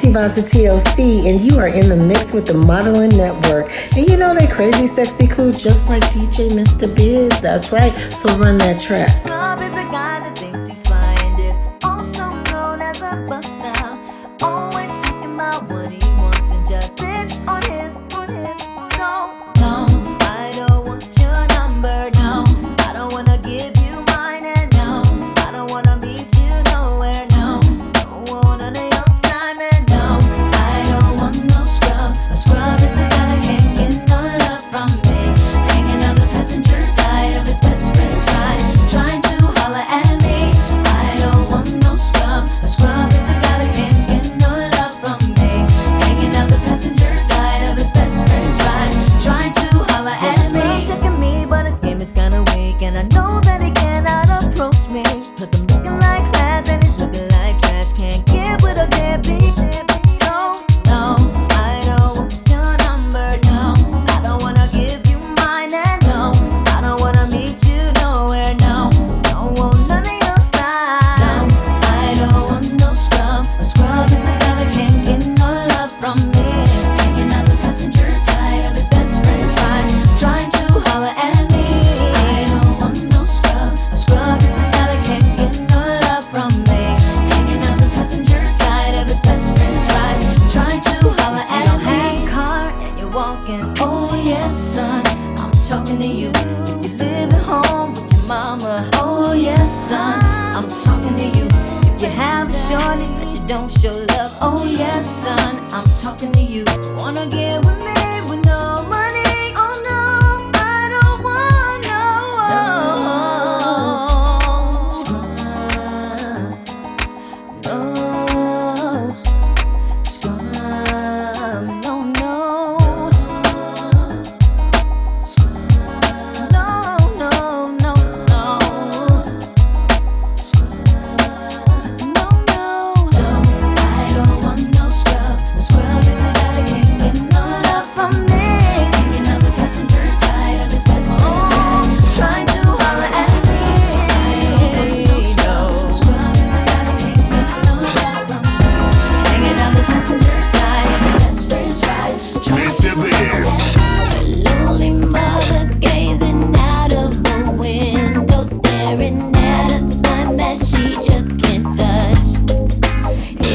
T-Boz TLC, and you are in the mix with the Modelling Network. And you know they crazy, sexy, cool, just like DJ Mista Bibs. That's right. So run that track. son, I'm talking to you. Wanna get with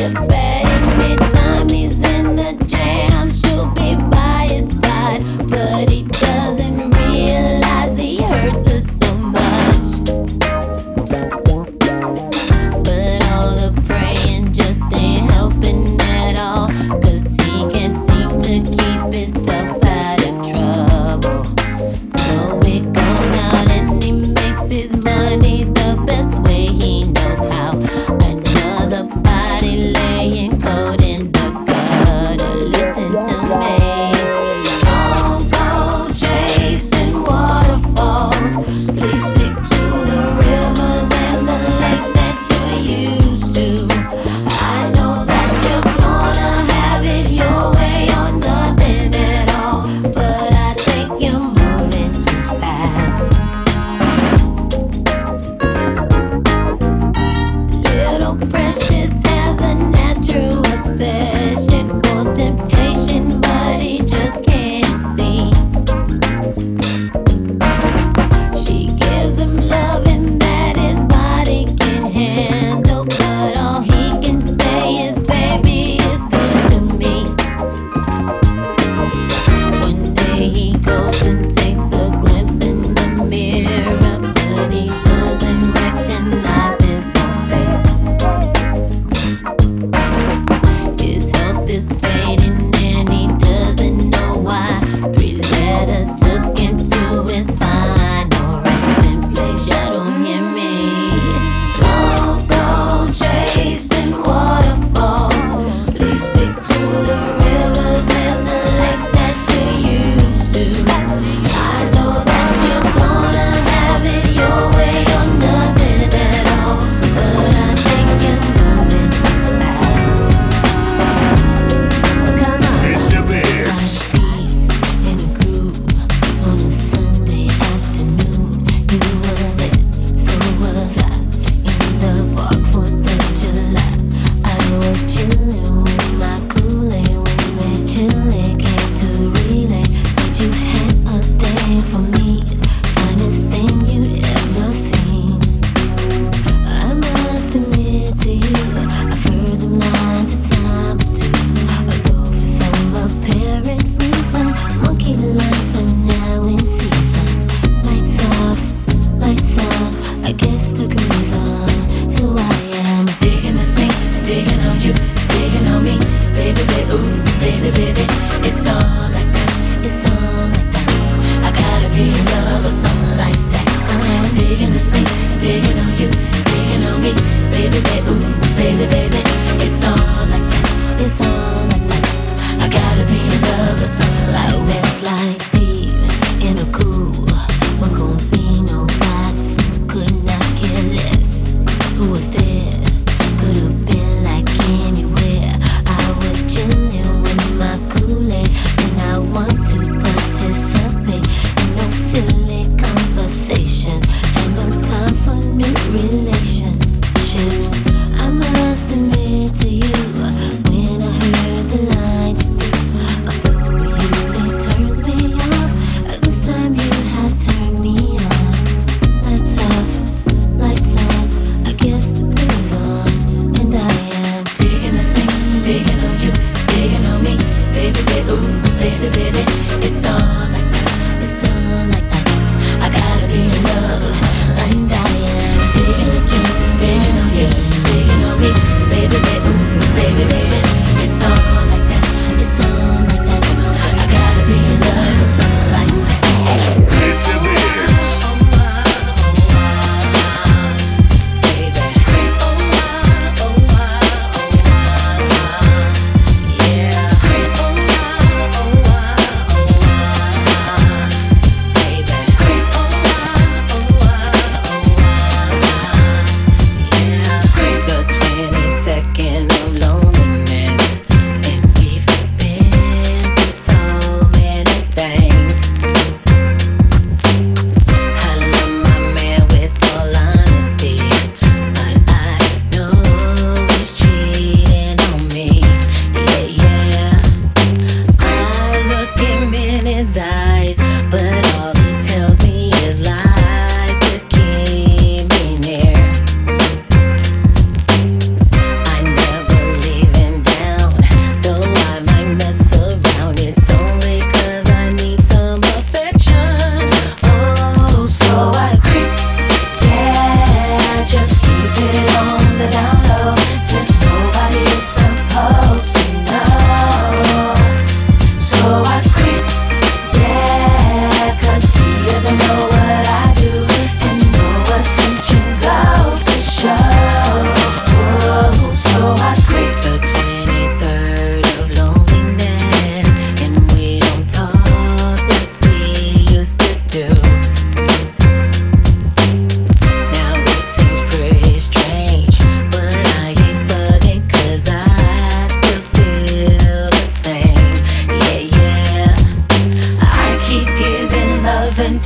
if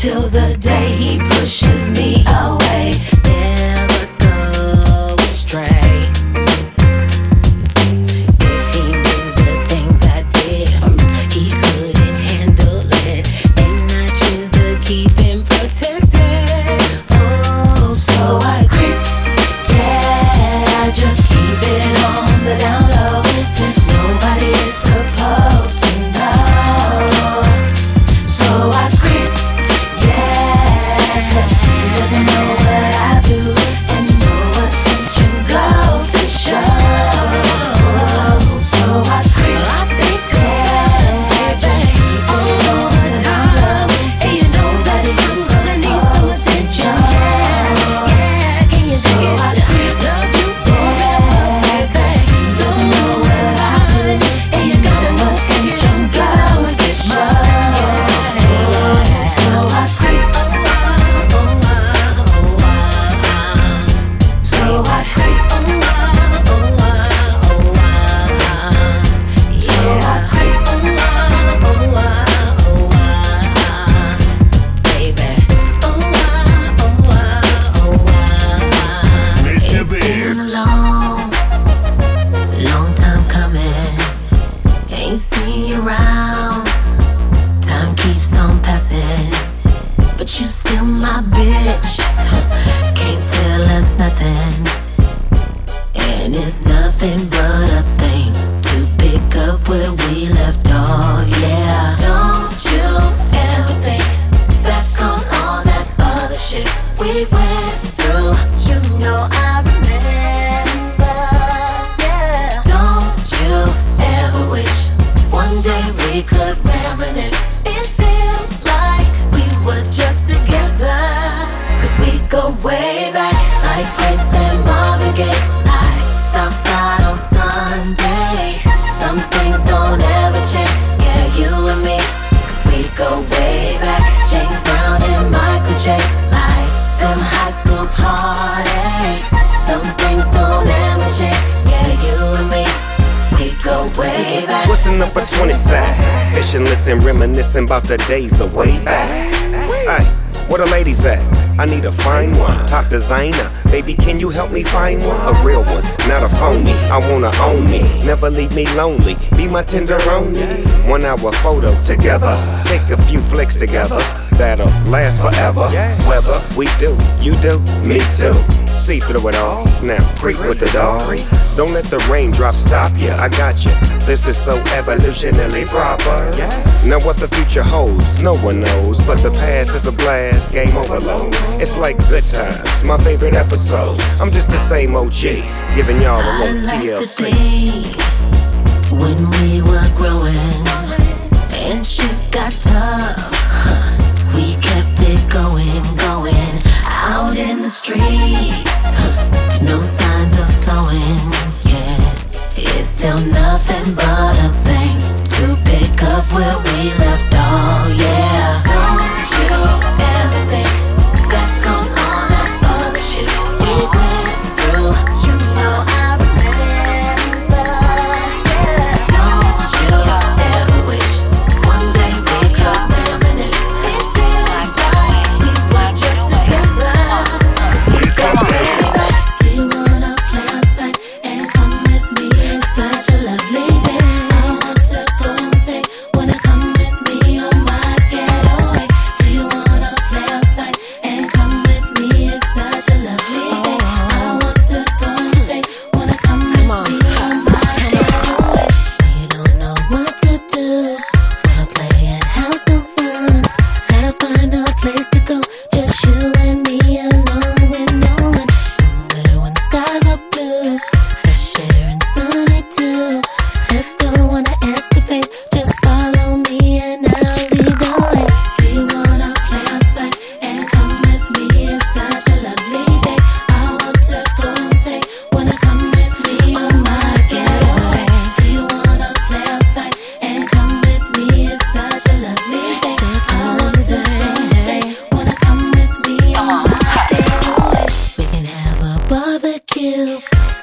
till the Fishing, and reminiscing about the days away. back. Hey, where the ladies at? I need a fine one, top designer. Baby, can you help me find one? A real one, not a phony. I wanna own me. Never leave me lonely. Be my tenderoni. One hour photo together. Take a few flicks together. That'll last forever. Whether we do, you do, me too see through it all. Now, creep with the all. Don't let the raindrops stop you. I got you. This is so evolutionally proper. Now, what the future holds, no one knows. But the past is a blast, game overload. It's like good times, my favorite episodes. I'm just the same OG, giving y'all a little TLC. Like when we were growing and shit got tough, we kept it going. Out in the streets, no signs of slowing. Yeah, it's still nothing but a thing to pick up where we left off. Yeah, go, you. kills.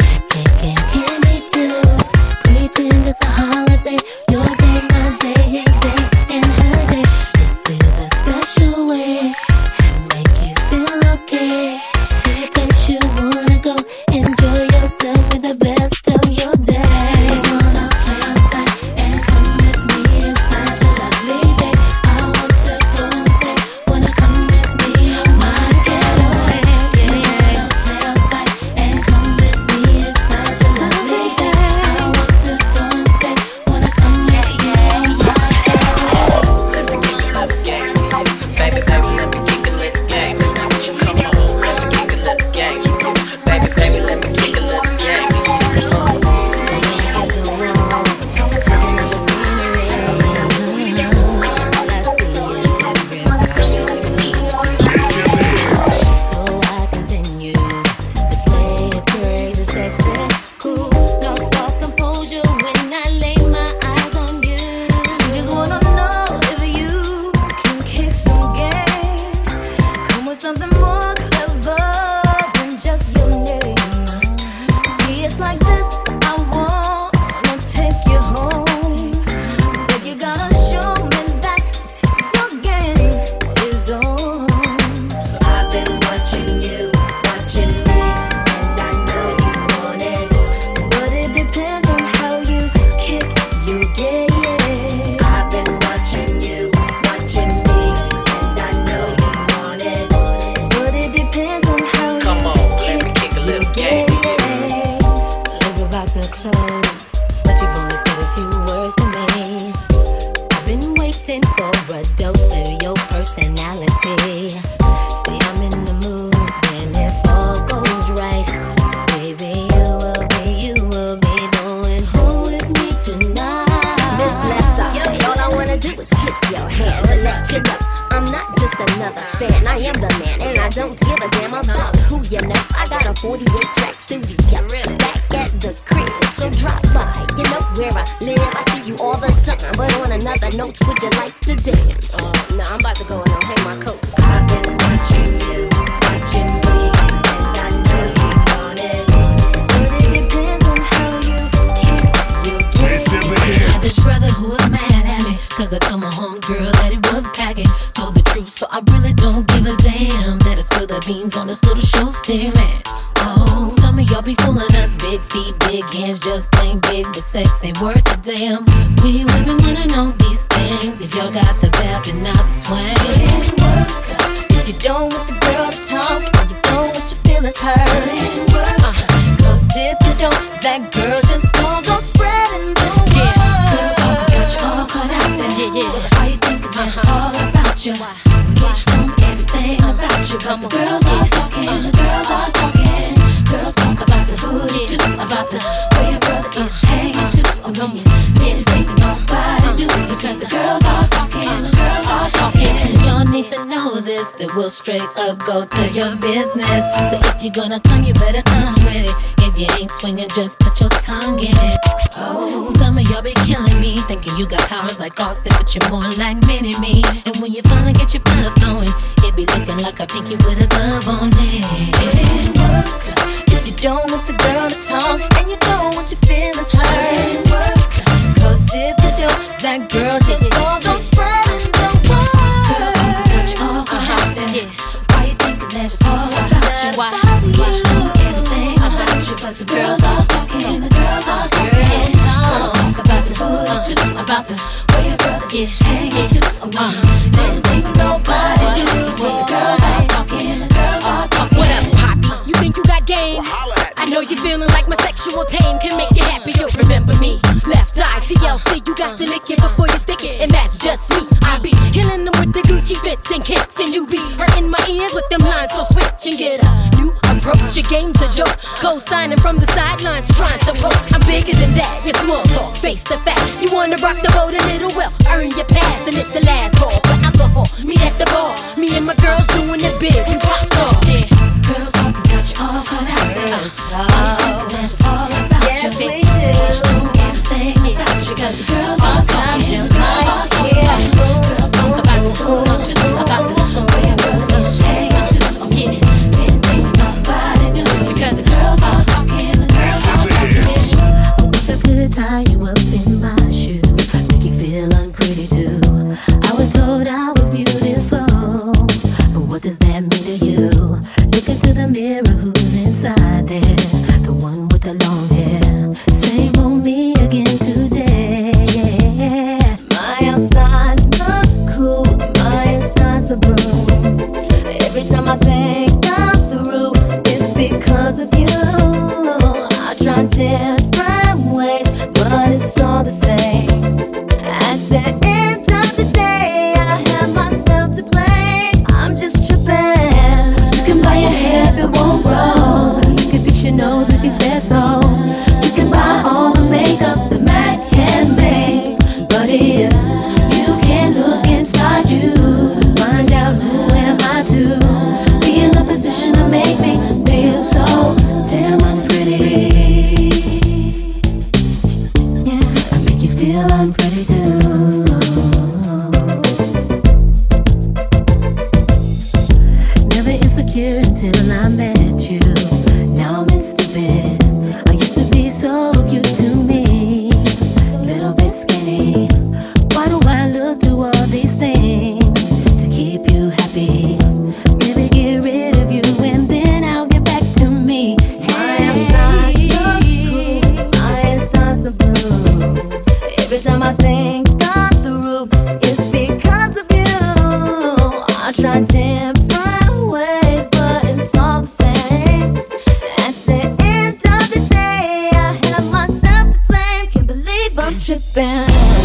will straight up go to your business. So if you're gonna come, you better come with it. If you ain't swinging, just put your tongue in it. Oh, some of y'all be killing me, thinking you got powers like Austin, but you're more like mini me. And when you finally get your blood flowing, it be looking like a pinky with a glove on it. it work. If you don't want the girl to talk, and you don't want your feelings hurt, it. Cause if you do, that girl just gon' Maria. tripping.